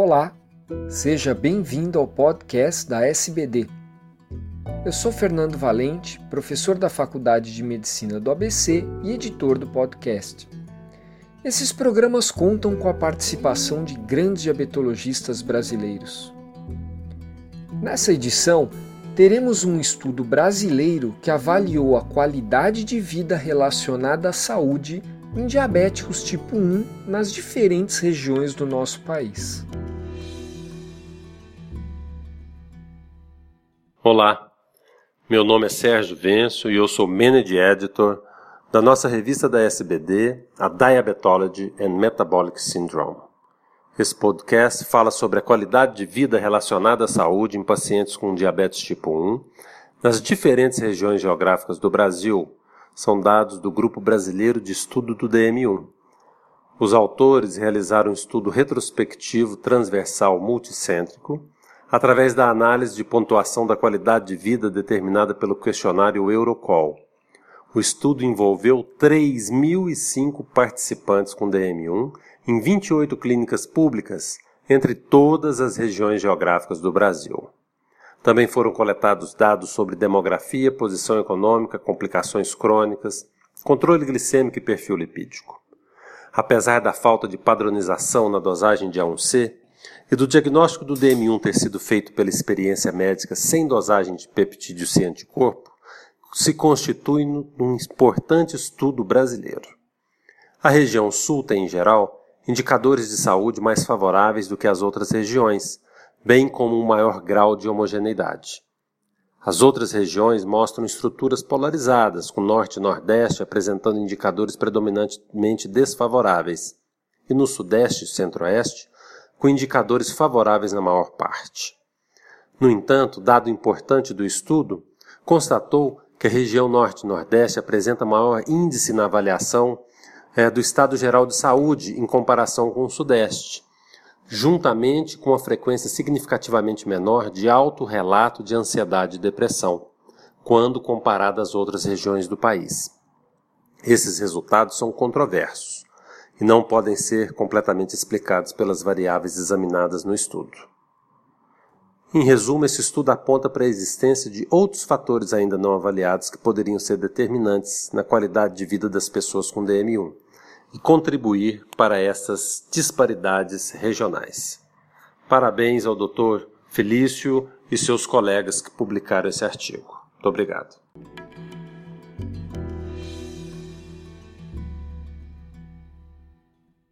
Olá, seja bem-vindo ao podcast da SBD. Eu sou Fernando Valente, professor da Faculdade de Medicina do ABC e editor do podcast. Esses programas contam com a participação de grandes diabetologistas brasileiros. Nessa edição, teremos um estudo brasileiro que avaliou a qualidade de vida relacionada à saúde em diabéticos tipo 1 nas diferentes regiões do nosso país. Olá, meu nome é Sérgio Venço e eu sou Manage Editor da nossa revista da SBD, a Diabetology and Metabolic Syndrome. Esse podcast fala sobre a qualidade de vida relacionada à saúde em pacientes com diabetes tipo 1 nas diferentes regiões geográficas do Brasil, são dados do Grupo Brasileiro de Estudo do DM1. Os autores realizaram um estudo retrospectivo transversal multicêntrico através da análise de pontuação da qualidade de vida determinada pelo questionário Eurocall. O estudo envolveu 3.005 participantes com DM1 em 28 clínicas públicas entre todas as regiões geográficas do Brasil. Também foram coletados dados sobre demografia, posição econômica, complicações crônicas, controle glicêmico e perfil lipídico. Apesar da falta de padronização na dosagem de A1C e do diagnóstico do DM1 ter sido feito pela experiência médica sem dosagem de peptídeo C anticorpo, se constitui um importante estudo brasileiro. A região sul tem, em geral, indicadores de saúde mais favoráveis do que as outras regiões, bem como um maior grau de homogeneidade. As outras regiões mostram estruturas polarizadas, com norte e nordeste apresentando indicadores predominantemente desfavoráveis, e no sudeste e centro-oeste, com indicadores favoráveis na maior parte. No entanto, dado importante do estudo, constatou que a região norte e nordeste apresenta maior índice na avaliação é, do estado geral de saúde em comparação com o sudeste, juntamente com a frequência significativamente menor de alto relato de ansiedade e depressão, quando comparada às outras regiões do país. Esses resultados são controversos e não podem ser completamente explicados pelas variáveis examinadas no estudo. Em resumo, esse estudo aponta para a existência de outros fatores ainda não avaliados que poderiam ser determinantes na qualidade de vida das pessoas com DM1 e contribuir para essas disparidades regionais. Parabéns ao Dr. Felício e seus colegas que publicaram esse artigo. Muito obrigado.